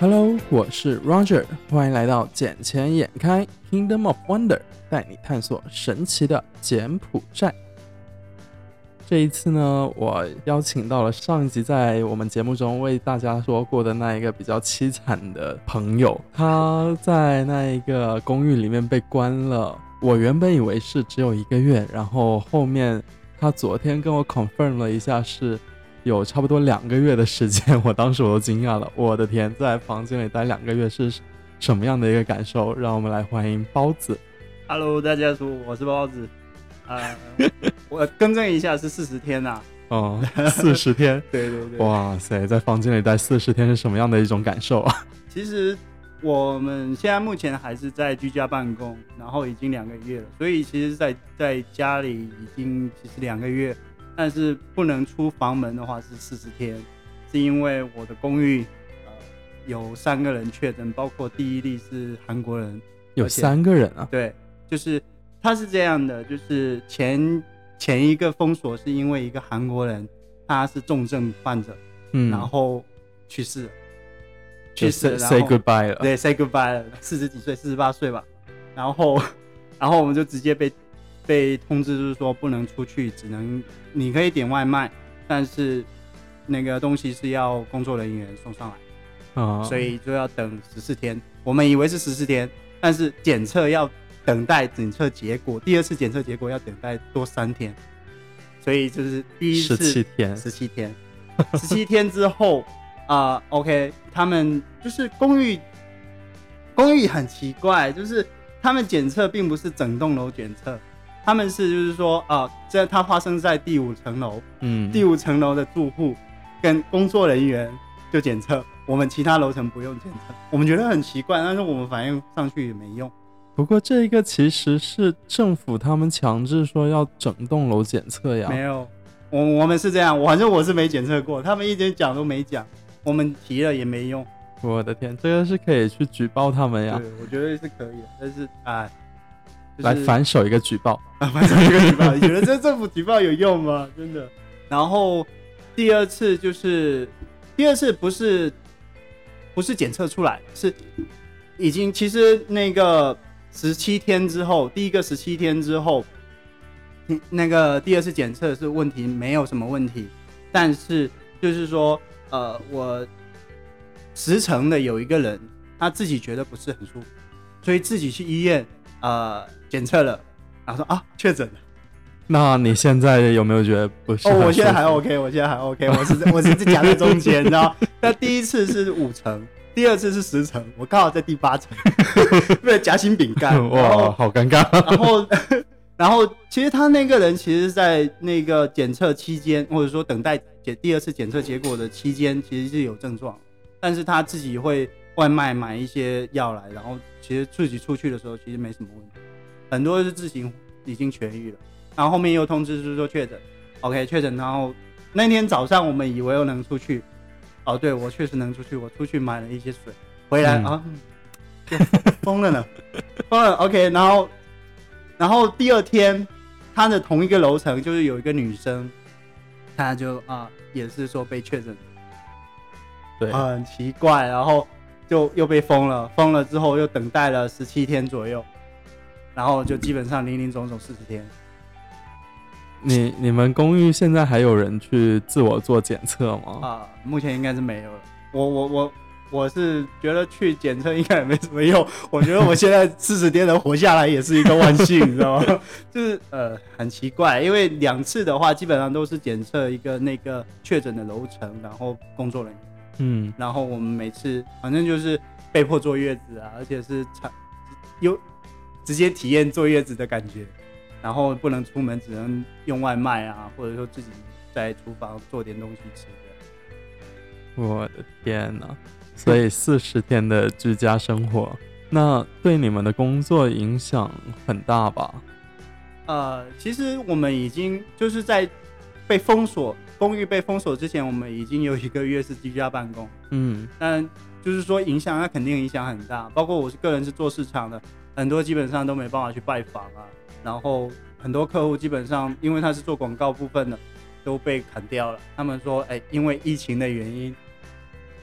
Hello，我是 Roger，欢迎来到捡钱眼开 Kingdom of Wonder，带你探索神奇的柬埔寨。这一次呢，我邀请到了上一集在我们节目中为大家说过的那一个比较凄惨的朋友，他在那一个公寓里面被关了。我原本以为是只有一个月，然后后面他昨天跟我 confirm 了一下是有差不多两个月的时间。我当时我都惊讶了，我的天，在房间里待两个月是什么样的一个感受？让我们来欢迎包子。Hello，大家好，我是包子。啊、我更正一下，是四十天呐、哦，四十天，对对对。哇塞，在房间里待四十天是什么样的一种感受啊？其实我们现在目前还是在居家办公，然后已经两个月了，所以其实在，在家里已经其实两个月，但是不能出房门的话是四十天，是因为我的公寓呃有三个人确诊，包括第一例是韩国人，有三个人啊，对，就是他是这样的，就是前前一个封锁是因为一个韩国人，他是重症患者，嗯，然后去世了，去世了 say goodbye 了。对，say goodbye 了，四十几岁，四十八岁吧，然后 然后我们就直接被被通知，就是说不能出去，只能你可以点外卖，但是那个东西是要工作人员送上来。啊，所以就要等十四天。我们以为是十四天，但是检测要等待检测结果，第二次检测结果要等待多三天，所以就是第一十次七天，十七天，十七天之后啊、o k 他们就是公寓，公寓很奇怪，就是他们检测并不是整栋楼检测，他们是就是说啊、这它发生在第五层楼，嗯，第五层楼的住户跟工作人员就检测，我们其他楼层不用检测。我们觉得很奇怪，但是我们反映上去也没用。不过这一个其实是政府他们强制说要整栋楼检测呀，没有，我我们是这样，反正我是没检测过，他们一直讲都没讲，我们提了也没用。我的天，这个是可以去举报他们呀对，，我觉得是可以的，但是哎，就是来反手一个举报。啊，反手一个举报，你觉得这政府举报有用吗？真的。然后第二次就是第二次不是不是检测出来，是已经其实那个十七天之后，第一个十七天之后，嗯那个第二次检测是问题没有什么问题，但是就是说呃我十层的有一个人他自己觉得不是很舒服，所以自己去医院呃检测了。然后说啊，确诊了。那你现在有没有觉得不是？哦，我现在还 OK，我现在还 OK，我是我是夹在中间，你知道？那第一次是五层，第二次是十层，我刚好在第八层，为了夹心饼干。哇，好尴尬。然后然后其实他那个人其实，在那个检测期间，或者说等待检第二次检测结果的期间，其实是有症状，但是他自己会外卖买一些药来，然后其实自己出去的时候其实没什么问题，很多是自行已经痊愈了，然后后面又通知是说确诊，OK 确诊，然后那天早上我们以为又能出去，哦，对我确实能出去，我出去买了一些水，回来、嗯。啊，就疯了呢，疯了，OK，然后然后第二天，他的同一个楼层就是有一个女生，她就啊、也是说被确诊，对，很奇怪，然后就又被封了，封了之后又等待了十七天左右，然后就基本上零零总总四十天。你你们公寓现在还有人去自我做检测吗？啊，目前应该是没有了。我我我我是觉得去检测应该也没什么用。我觉得我现在四十天能活下来也是一个万幸，你知道吗？就是呃很奇怪，因为两次的话基本上都是检测一个那个确诊的楼层，然后工作人员，嗯，然后我们每次反正就是被迫坐月子啊，而且是产有直接体验坐月子的感觉。然后不能出门，只能用外卖啊，或者说自己在厨房做点东西吃的。我的天呐！所以四十天的居家生活，那对你们的工作影响很大吧？呃，其实我们已经就是在被封锁公寓被封锁之前，我们已经有一个月是居家办公。嗯但就是说影响，那肯定影响很大。包括我是个人是做市场的，很多基本上都没办法去拜访啊。然后很多客户基本上因为他是做广告部分的，都被砍掉了。他们说，哎、因为疫情的原因，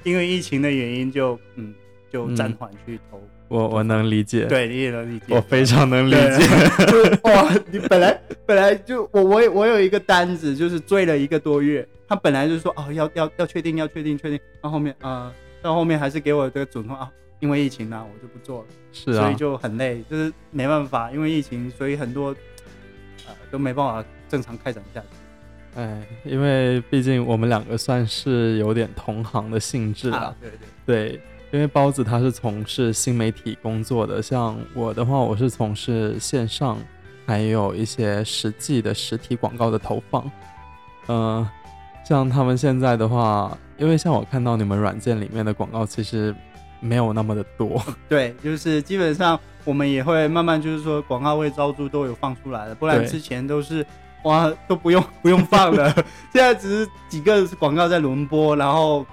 因为疫情的原因就嗯就嗯暂缓去投。我我能理解，对，你也能理解。我非常能理解。就哇，你本来本来就我我有我有一个单子，就是追了一个多月，他本来就是说哦要要要确定要确定确定，到后面呃到后面还是给我这个准话啊，因为疫情呢、我就不做了，是啊所以，就很累，就是没办法，因为疫情，所以很多呃都没办法正常开展下去。哎，因为毕竟我们两个算是有点同行的性质啊，对对，对，因为包子他是从事新媒体工作的，像我的话，我是从事线上，还有一些实际的实体广告的投放。嗯、像他们现在的话，因为像我看到你们软件里面的广告，其实没有那么的多。对，就是基本上我们也会慢慢就是说广告位招租都有放出来了，不然之前都是哇都不用不用放了，现在只是几个广告在轮播，然后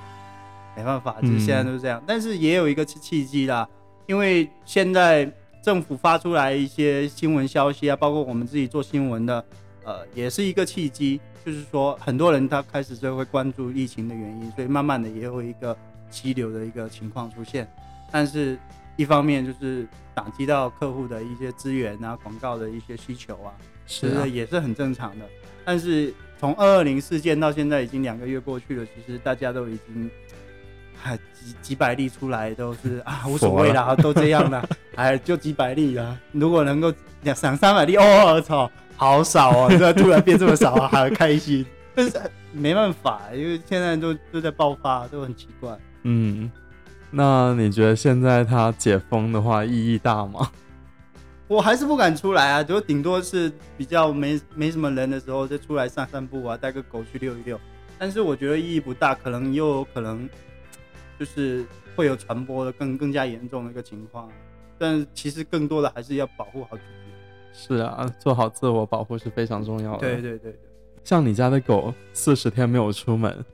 没办法，就是现在都是这样。但是也有一个契契机啦，因为现在政府发出来一些新闻消息啊，包括我们自己做新闻的，呃，也是一个契机，就是说很多人他开始就会关注疫情的原因，所以慢慢的也有一个激流的一个情况出现。但是一方面就是打击到客户的一些资源啊、广告的一些需求啊，是啊，也是很正常的。但是从二二零事件到现在已经两个月过去了，其实大家都已经。啊，几几百例出来都是啊，无所谓啦，都这样啦，哎，就几百例啦。如果能够两两三百例，哦，我操，好少哦，这突然变这么少啊，还开心。但是没办法，因为现在都都在爆发，都很奇怪。嗯，那你觉得现在它解封的话意义大吗？我还是不敢出来啊，就顶多是比较没没什么人的时候就出来散散步啊，带个狗去遛一遛。但是我觉得意义不大，可能又有可能就是会有传播的更更加严重的一个情况。但其实更多的还是要保护好自己。是啊，做好自我保护是非常重要的。对对对对。像你家的狗四十天没有出门，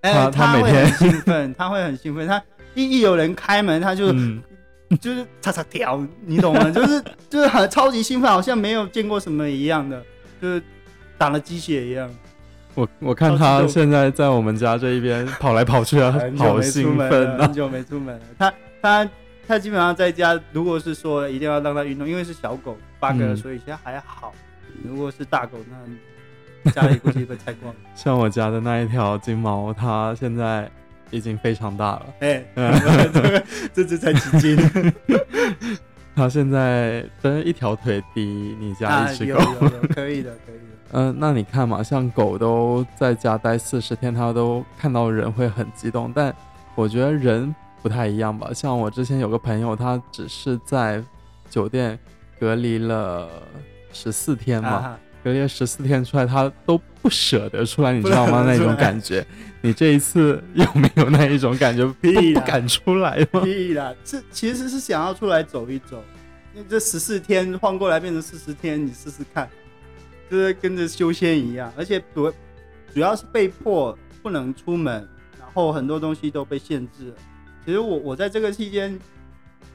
哎、它它每天兴奋，它会很兴奋，它一一有人开门，它就、嗯，就是叉叉跳，你懂吗？就是就是很超级兴奋，好像没有见过什么一样的，就是打了鸡血一样。我我看它超激动现在在我们家这一边跑来跑去啊好兴，奋啊很！久没出门了。他他他基本上在家，如果是说一定要让它运动，因为是小狗八个，嗯所以现在还好。如果是大狗，那家里估计被拆光。像我家的那一条金毛，它现在已经非常大了，哎、嗯 这只才几斤？它现在真的一条腿比你家啊，有一只狗。有有，可以的，可以的。嗯、那你看嘛，像狗都在家待四十天，它都看到人会很激动，但我觉得人不太一样吧。像我之前有个朋友，他只是在酒店隔离了十四天嘛，啊隔离了十四天出来，他都不舍得出来，你知道吗？那种感觉，你这一次有没有那一种感觉？不屁啦不敢出来吗？屁啦，这其实是想要出来走一走，因为这十四天换过来变成四十天，你试试看，就是跟着修仙一样，而且主主要是被迫不能出门，然后很多东西都被限制了。其实我我在这个期间，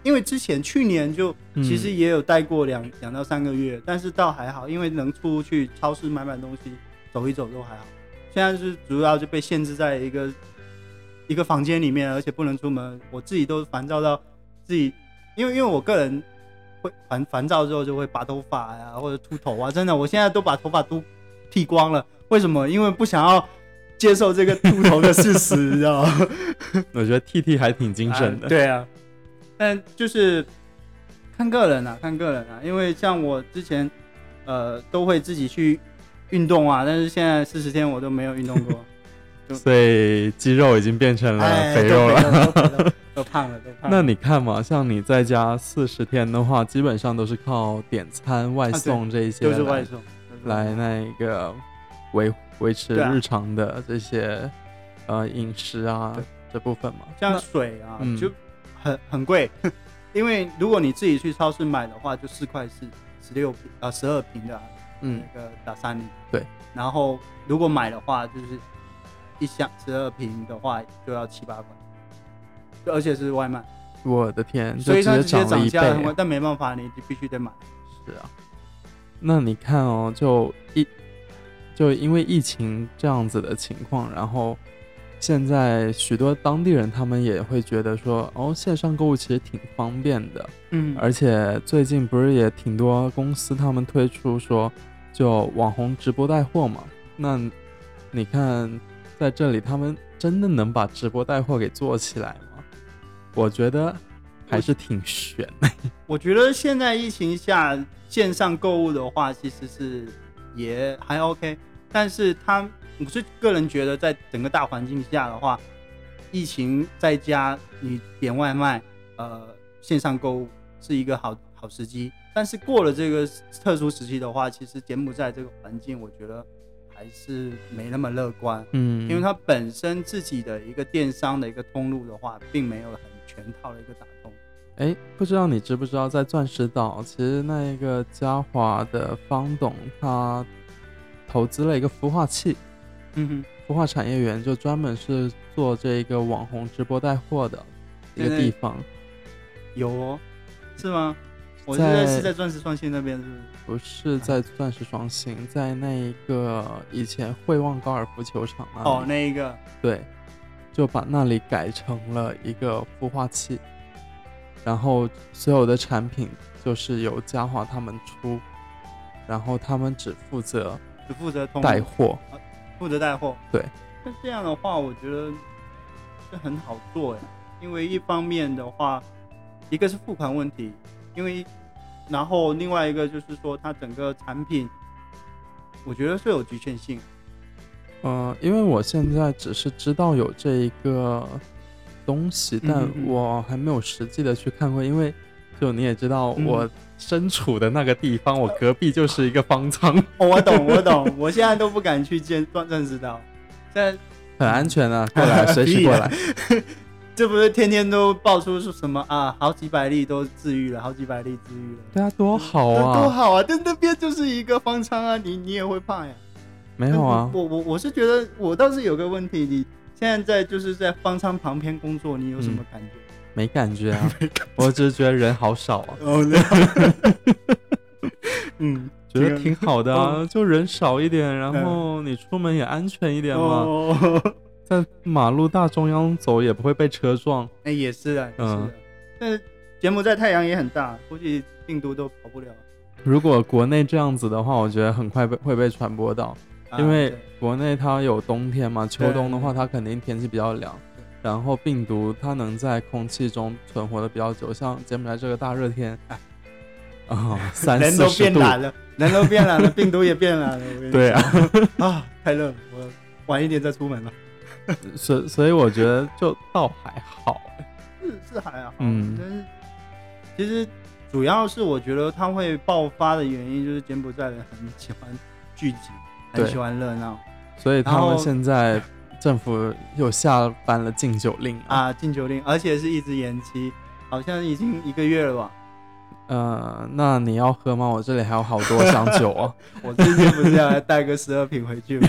因为之前去年就嗯其实也有待过两两到三个月，但是倒还好，因为能出去超市买买东西，走一走都还好。现在是主要就被限制在一个一个房间里面，而且不能出门，我自己都烦躁到自己，因为因为我个人会烦烦躁之后就会拔头发呀、或者秃头啊，真的，我现在都把头发都剃光了。为什么？因为不想要接受这个秃头的事实，你知道吗？我觉得剃剃还挺精神的。啊对啊，但就是看个人啊，看个人啊，因为像我之前呃都会自己去运动啊，但是现在四十天我都没有运动过，所以肌肉已经变成了哎，肥肉了，都胖了，都胖了。那你看嘛，像你在家四十天的话，基本上都是靠点餐、外送这一些来就是外送。来那个维维持日常的这些呃饮食啊这部分嘛。像水啊，嗯。就很很贵，因为如果你自己去超市买的话，就四块四，十六瓶啊，十二瓶的、啊、嗯，那个打三零。对，然后如果买的话，就是一箱十二瓶的话就要七八块，就而且是外卖，我的天，所以它直接涨价了很。快，但没办法，你必须得买。是啊，那你看哦，就一就因为疫情这样子的情况，然后现在许多当地人他们也会觉得说，哦，线上购物其实挺方便的，嗯，而且最近不是也挺多公司他们推出说，就网红直播带货嘛。那你看在这里，他们真的能把直播带货给做起来吗？我觉得还是挺悬的。我觉得现在疫情下线上购物的话，其实是也还 OK，但是它我是个人觉得，在整个大环境下的话，疫情在家你点外卖，呃，线上购物是一个好好时机。但是过了这个特殊时期的话，其实柬埔寨这个环境，我觉得还是没那么乐观。嗯，因为它本身自己的一个电商的一个通路的话，并没有很全套的一个打通。哎，不知道你知不知道，在钻石岛，其实那一个嘉华的方董他投资了一个孵化器。嗯哼，孵化产业园就专门是做这个网红直播带货的一个地方，有哦，是吗？我现在是在钻石双星那边，是不是？不是在钻石双星，在那一个以前汇旺高尔夫球场啊哦，那一个对，就把那里改成了一个孵化器，然后所有的产品就是由嘉华他们出，然后他们只负责只负责带货。负责带货，对。那这样的话，我觉得这很好做呀。因为一方面的话，一个是付款问题，因为然后另外一个就是说，它整个产品，我觉得是有局限性。嗯，因为我现在只是知道有这一个东西，但我还没有实际的去看过。因为就你也知道我。身处的那个地方，我隔壁就是一个方舱。我懂，我懂，我现在都不敢去见断钻石岛，现在很安全啊，过来随时过来。这不是天天都爆出是什么啊？好几百例都治愈了，好几百例治愈了。对啊，多好啊，多好啊！但那边就是一个方舱啊，你你也会怕呀？没有啊，我我我是觉得我倒是有个问题，你现在在就是在方舱旁边工作，你有什么感觉？没感觉啊，我只是觉得人好少啊。哦，嗯，觉得挺好的啊，就人少一点，然后你出门也安全一点嘛。在马路大中央走也不会被车撞。哎，也是啊，嗯。但柬埔寨太阳也很大，估计病毒都跑不了。如果国内这样子的话，我觉得很快被会被传播到，因为国内它有冬天嘛，秋冬的话它肯定天气比较凉。然后病毒它能在空气中存活的比较久，像柬埔寨这个大热天，啊，三人都变懒了，人都变懒了，病毒也变懒了。对啊，啊，太热了，我晚一点再出门了。所所以我觉得就倒还好，是是还好，嗯，但是其实主要是我觉得它会爆发的原因就是柬埔寨人很喜欢聚集，很喜欢热闹，所以他们现在。政府又下颁了禁酒令啊！禁酒令，而且是一直延期，好像已经一个月了吧？呃，那你要喝吗？我这里还有好多箱酒哦。我今天不是要来带个十二瓶回去吗？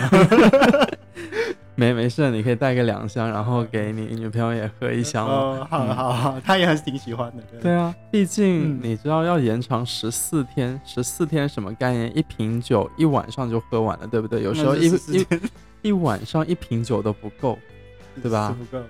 没没事，你可以带个两箱，然后给你女朋友也喝一箱哦。好好好，她也还是挺喜欢的。对啊，毕竟你知道要延长十四天，十四天什么概念？一瓶酒一晚上就喝完了，对不对？有时候一一。一晚上一瓶酒都不够，对吧？不够。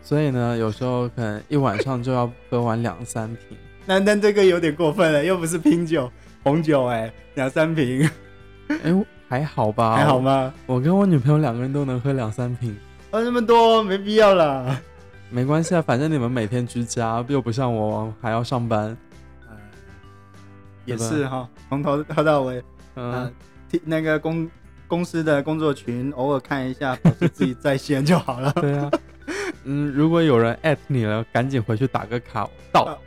所以呢，有时候可能一晚上就要喝完两三瓶。那那这个有点过分了，又不是拼酒，红酒哎，两三瓶。哎，还好吧？还好吗？我跟我女朋友两个人都能喝两三瓶。喝那么多没必要啦。没关系啊，反正你们每天居家，又不像我还要上班。嗯，也是哈，从头喝到尾。嗯，那个公。公司的工作群偶尔看一下，保持自己在线就好了。对啊，嗯，如果有人艾特你了，赶紧回去打个卡到，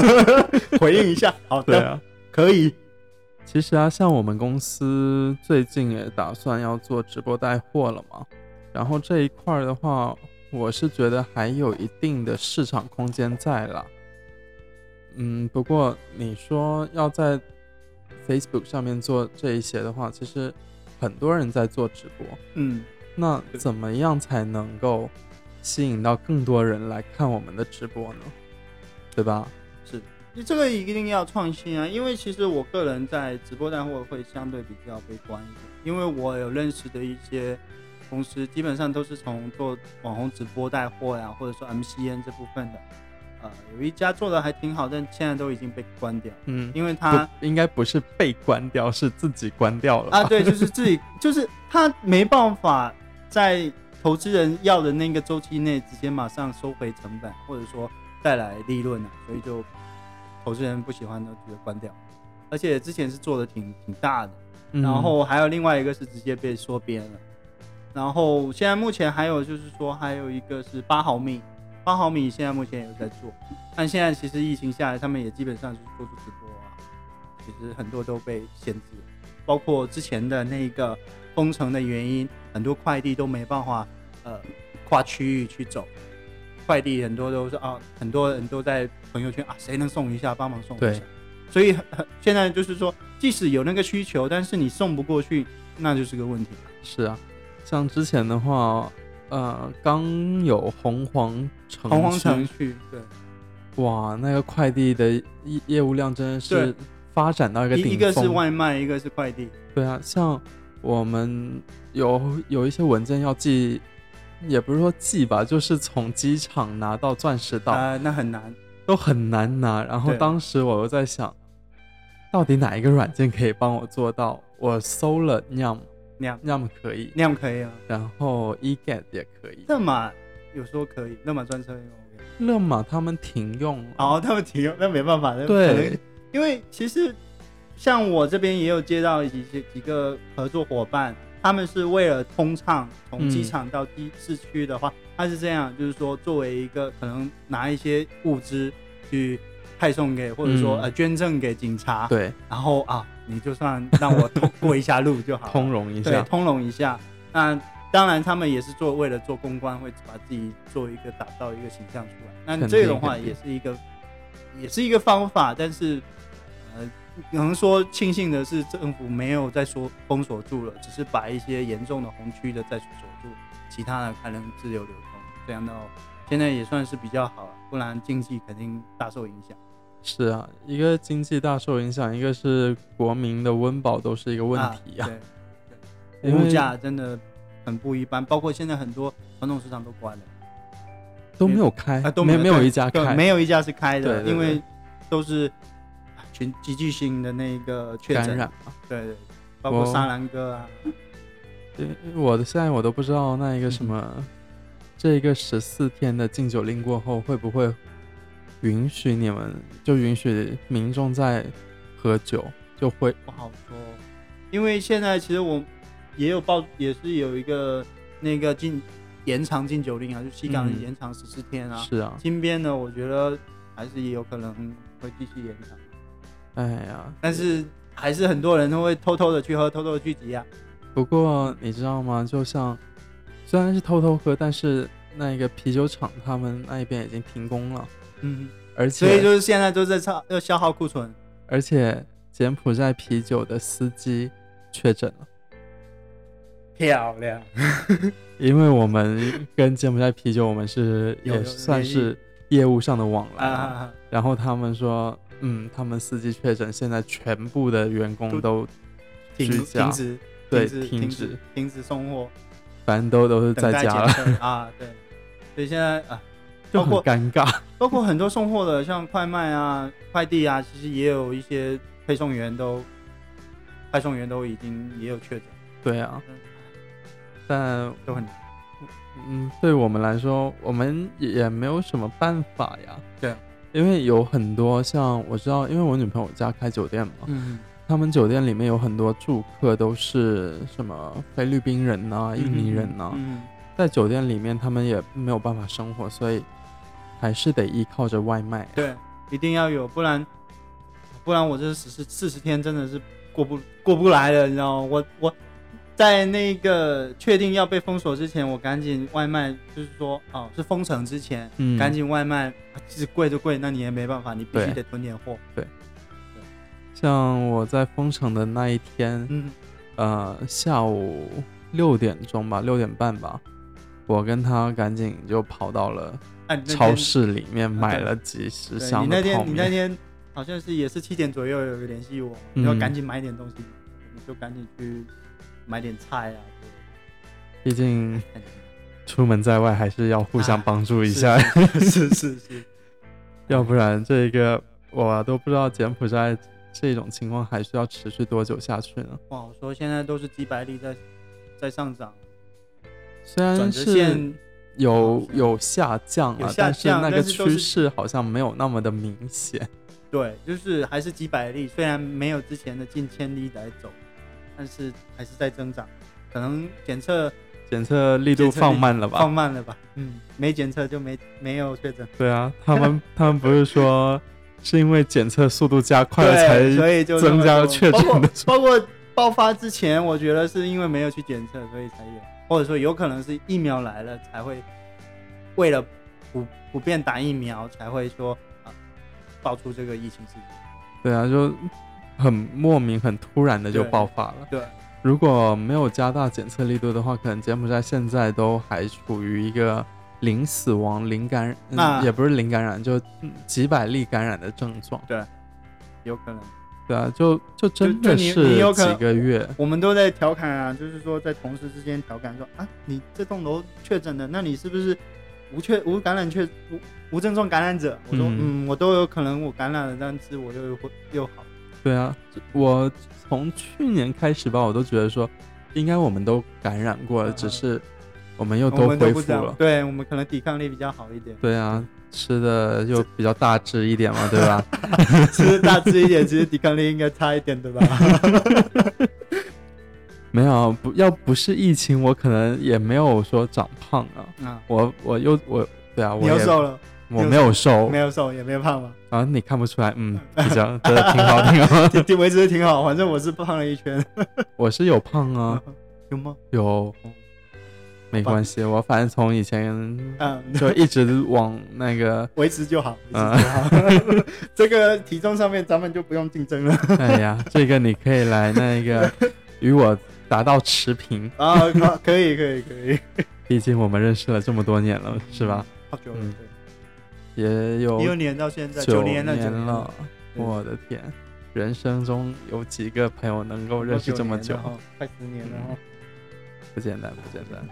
回应一下。好的，啊，可以。其实啊，像我们公司最近也打算要做直播带货了嘛，然后这一块的话，我是觉得还有一定的市场空间在了。嗯，不过你说要在 Facebook 上面做这一些的话，其实。很多人在做直播，嗯，那怎么样才能够吸引到更多人来看我们的直播呢？对吧？是，你这个一定要创新啊！因为其实我个人在直播带货会相对比较悲观一点，因为我有认识的一些公司，基本上都是从做网红直播带货呀，或者说 MCN 这部分的。呃，有一家做的还挺好，但现在都已经被关掉。嗯，因为他应该不是被关掉，是自己关掉了啊。对，就是自己，就是他没办法在投资人要的那个周期内直接马上收回成本，或者说带来利润啊，所以就投资人不喜欢的直接关掉。而且之前是做的挺挺大的，然后还有另外一个是直接被缩编了。然后现在目前还有就是说还有一个是八毫米。八毫米现在目前也有在做，但现在其实疫情下来，他们也基本上就是做出直播啊，其实很多都被限制，包括之前的那个封城的原因，很多快递都没办法呃跨区域去走，快递很多都是啊，很多人都在朋友圈啊，谁能送一下，帮忙送一下，所以现在就是说，即使有那个需求，但是你送不过去，那就是个问题。是啊，像之前的话。呃，刚有红黄程红黄程序，对，哇，那个快递的业业务量真的是发展到一个顶峰。一个是外卖，一个是快递。对啊，像我们有有一些文件要寄，也不是说寄吧，就是从机场拿到钻石岛，啊，那很难，都很难拿。然后当时我又在想，到底哪一个软件可以帮我做到？我搜了 Nyam。那么可以，那样可以啊。然后 eGet 也可以。乐马有说可以，乐马专车用。乐马他们停用。哦，他们停用，那没办法。对，因为其实像我这边也有接到一些几个合作伙伴，他们是为了通畅从机场到地市区的话，他是这样，就是说作为一个可能拿一些物资去派送给，或者说呃捐赠给警察。对，然后啊。你就算让我通过一下路就好，通融一下，对，通融一下。那当然，他们也是做为了做公关，会把自己做一个打造一个形象出来。那这种话也是一个，也是一个方法。但是，呃，能说庆幸的是，政府没有再说封锁住了，只是把一些严重的红区的再锁住，其他的还能自由流通。这样到现在也算是比较好，不然经济肯定大受影响。是啊，一个经济大受影响，一个是国民的温饱都是一个问题呀。对，物价真的很不一般，包括现在很多传统市场都关了，都没有开，啊都没没有一家开，没有一家是开的，因为都是群集聚性的那个确诊嘛。对对，包括沙兰哥啊。对，我的现在我都不知道那一个什么，这一个十四天的禁酒令过后会不会。允许你们就允许民众在喝酒，就会不好说，因为现在其实我也有报，也是有一个那个禁延长禁酒令啊，就西港延长十四天啊。是啊，金边呢，我觉得还是也有可能会继续延长。哎呀，但是还是很多人都会偷偷的去喝，偷偷的去挤啊。不过你知道吗？就像虽然是偷偷喝，但是那个啤酒厂他们那一边已经停工了。嗯，而且所以就是现在都在超要消耗库存，而且柬埔寨啤酒的司机确诊了，漂亮，因为我们跟柬埔寨啤酒，我们是也算是业务上的往来，然后他们说，嗯，他们司机确诊，现在全部的员工都停停止，对，停止停止送货，反正都都是在家了啊，对，所以现在啊。就很尴尬，包括很多送货的，像快卖啊、快递啊，其实也有一些配送员都，配送员都已经也有确诊。对啊，但都很，嗯，对我们来说，我们也没有什么办法呀。对，因为有很多像我知道，因为我女朋友家开酒店嘛，嗯，他们酒店里面有很多住客都是什么菲律宾人呐、印尼人呐，在酒店里面他们也没有办法生活，所以。还是得依靠着外卖，对，一定要有，不然，不然我这十四四十天真的是过不过不来的，你知道吗？我我在那个确定要被封锁之前，我赶紧外卖，就是说，哦，是封城之前，赶紧外卖，是贵就贵，那你也没办法，你必须得囤点货。对，像我在封城的那一天，嗯，呃，下午六点钟吧，六点半吧，我跟他赶紧就跑到了。超市里面买了几十箱。你那天你那天好像是也是七点左右有联系我，要赶紧买点东西，你就赶紧去买点菜啊。毕竟出门在外还是要互相帮助一下，是是是，要不然这个我都不知道柬埔寨这种情况还需要持续多久下去呢？不好说，现在都是几百例在在上涨，虽然是线有有下降啊，但是那个趋势好像没有那么的明显。对，就是还是几百例，虽然没有之前的近千例来走，但是还是在增长，可能检测检测力度放慢了吧？放慢了吧？嗯，没检测就没没有确诊，对啊，他们 他们不是说是因为检测速度加快了才，所以就增加了确诊的数包括爆发之前，我觉得是因为没有去检测，所以才有，或者说有可能是疫苗来了才会为了普普遍打疫苗才会说啊爆出这个疫情事件。对啊，就很莫名、很突然的就爆发了。对，如果没有加大检测力度的话，可能柬埔寨现在都还处于一个零死亡、零感染，也不是零感染，就嗯几百例感染的症状。对有可能。对啊，就就真的是几个月。我们都在调侃啊，就是说在同事之间调侃说啊，你这栋楼确诊的，那你是不是无确无感染确无无症状感染者？我说嗯嗯我都有可能我感染了，但是我又会又好。对啊，我从去年开始吧，我都觉得说，应该我们都感染过了，嗯只是我们又都恢复了。对我们可能抵抗力比较好一点，对啊，吃的又比较大只一点嘛，对吧？吃的大只一点，其实抵抗力应该差一点，对吧？没有，不要不是疫情，我可能也没有说长胖啊。啊，我我又我对啊，我又也瘦了，我没有瘦没有瘦也没有胖吗？啊，你看不出来，嗯，比较的，挺好挺好。挺挺维持的挺好，反正我是胖了一圈，我是有胖啊，有吗？有，没关系，我反正从以前嗯，就一直往那个，维持就好，维嗯持就好。这个体重上面咱们就不用竞争了哎呀，这个你可以来那个与我达到持平，啊，可可以可以可以，毕竟我们认识了这么多年了，是吧？？好久了，嗯也有一六年到现在，九年了，九年了，我的天，人生中有几个朋友能够认识这么久？哦，快十年了哦。不简单，不简单。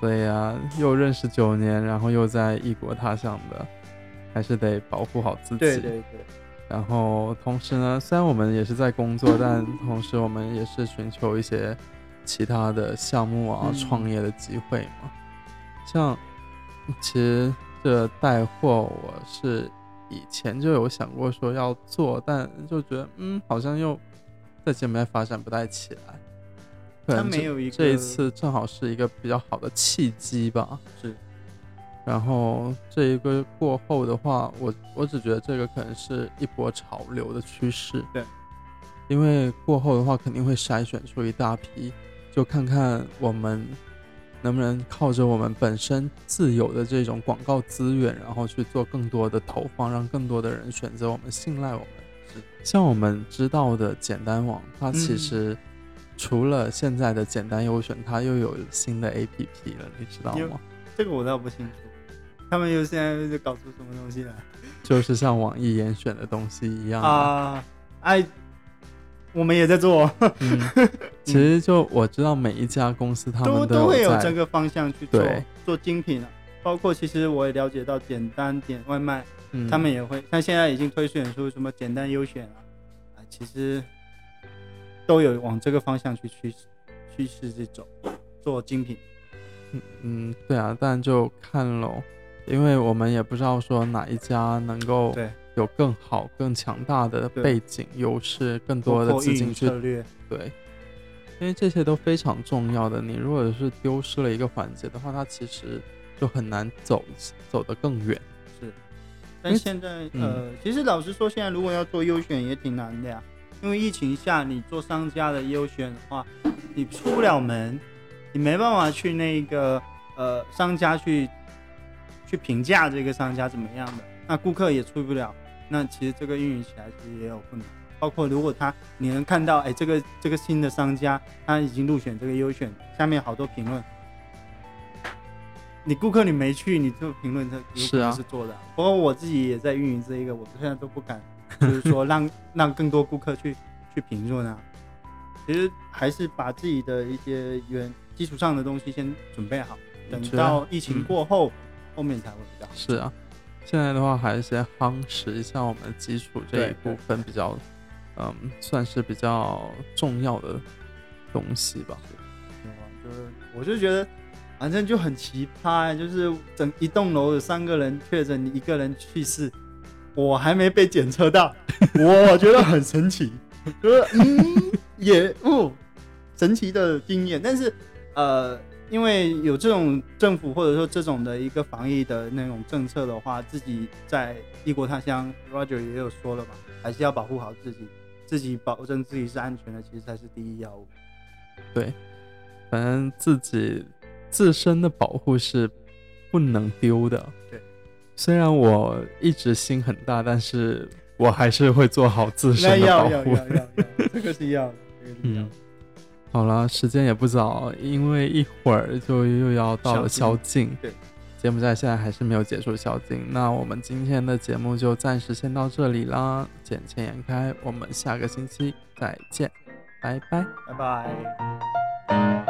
所以啊，又认识九年，然后又在异国他乡的，还是得保护好自己。对对对，然后同时呢，虽然我们也是在工作，但同时我们也是寻求一些其他的项目啊、嗯创业的机会嘛。像其实这带货，我是以前就有想过说要做，但就觉得嗯，好像又在柬埔寨发展不太起来。可能这没有一个这一次正好是一个比较好的契机吧。是。然后这一个过后的话，我我只觉得这个可能是一波潮流的趋势。对。因为过后的话，肯定会筛选出一大批，就看看我们能不能靠着我们本身自有的这种广告资源，然后去做更多的投放，让更多的人选择我们、信赖我们。是像我们知道的简单网，它其嗯实除了现在的简单优选，它又有新的 APP 了，你知道吗？这个我倒不清楚。他们又现在就搞出什么东西来就是像网易严选的东西一样的。啊？哎，我们也在做，嗯，其实就我知道每一家公司他都们都会有这个方向去做做精品啊。包括其实我也了解到，简单点外卖，嗯他们也会，像现在已经推选出什么简单优选啊，啊，其实都有往这个方向去趋势趋势去走，做精品。嗯，对啊，但就看喽，因为我们也不知道说哪一家能够对，有更好、更强大的背景优势，更多的资金去策略，对，因为这些都非常重要的。你如果是丢失了一个环节的话，它其实就很难走走得更远。是。但现在嗯呃，其实老实说，现在如果要做优选也挺难的呀，因为疫情下，你做商家的优选的话，你出不了门，你没办法去那个呃商家去去评价这个商家怎么样的，那顾客也出不了，那其实这个运营起来其实也有困难。包括如果他你能看到，哎，这个这个新的商家他已经入选这个优选，下面好多评论，你顾客你没去，你这个评论他有可是啊能是做的。不过我自己也在运营这一个，我现在都不敢，就是说 让让更多顾客去去评论啊。其实还是把自己的一些原基础上的东西先准备好，等到疫情嗯过后，后面才会比较好。是啊，现在的话还是先夯实一下我们的基础这一部分比较，嗯，算是比较重要的东西吧。有啊就是我就觉得，反正就很奇葩，就是整一栋楼有三个人确诊，你一个人去世，我还没被检测到，我觉得很神奇，就是嗯，也哦，神奇的经验。但是呃，因为有这种政府或者说这种的一个防疫的那种政策的话，自己在异国他乡，Roger 也有说了嘛，还是要保护好自己，自己保证自己是安全的，其实才是第一要务。对，反正自己自身的保护是不能丢的。对，虽然我一直心很大，但是我还是会做好自那身的保要要护。要要要，这个是要的，这个是要的嗯。好了，时间也不早，因为一会儿就又要到了宵宵禁。对，柬埔寨现在还是没有结束宵禁。那我们今天的节目就暂时先到这里啦，见钱眼开，我们下个星期再见，拜拜。拜拜。